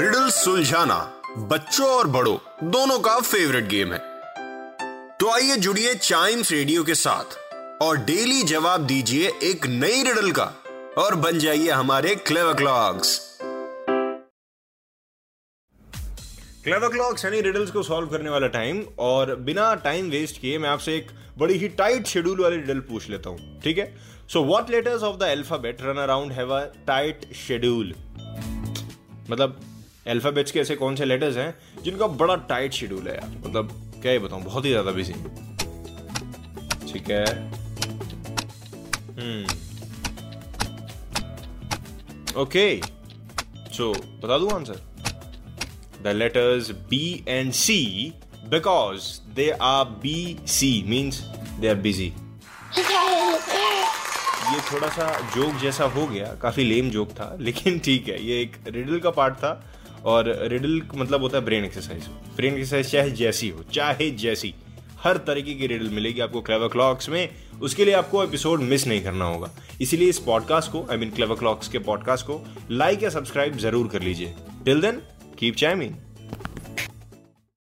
Riddle सुलझाना बच्चों और बड़ों, दोनों का फेवरेट गेम है। तो आइए जुड़िए चाइम्स रेडियो के साथ और डेली जवाब दीजिए एक नई रिडल का और बन जाइए हमारे क्लेवर क्लॉक्स क्लेवर क्लॉक्स यानी रिडल्स को सॉल्व करने वाला टाइम और बिना टाइम वेस्ट किए मैं आपसे एक बड़ी ही टाइट शेड्यूल वाली रिडल पूछ लेता हूँ, ठीक है? So what letters of the alphabet run around have a tight schedule मतलब अल्फाबेट्स के ऐसे कौन से लेटर्स हैं, जिनका बड़ा टाइट शेड्यूल है यार। मतलब क्या ही बताऊँ, बहुत ही ज़्यादा बिज़ी ठीक है। हम्म। ओके सो बता दूँ answer the letters B and C because they are B C means they are busy ये थोड़ा सा जोक जैसा हो गया, काफ़ी लेम जोक था, लेकिन ठीक है, ये एक रिडल का पार्ट था। और रिडल मतलब होता है ब्रेन एक्सरसाइज ब्रेन एक्सरसाइज चाहे जैसी हो, चाहे जैसी, हर तरीके की रिडल मिलेगी आपको क्लेवर क्लॉक्स में। उसके लिए आपको एपिसोड मिस नहीं करना होगा। इसीलिए इस पॉडकास्ट को आई मीन क्लेवर क्लॉक्स के पॉडकास्ट को लाइक या सब्सक्राइब ज़रूर कर लीजिए। Till then keep chiming.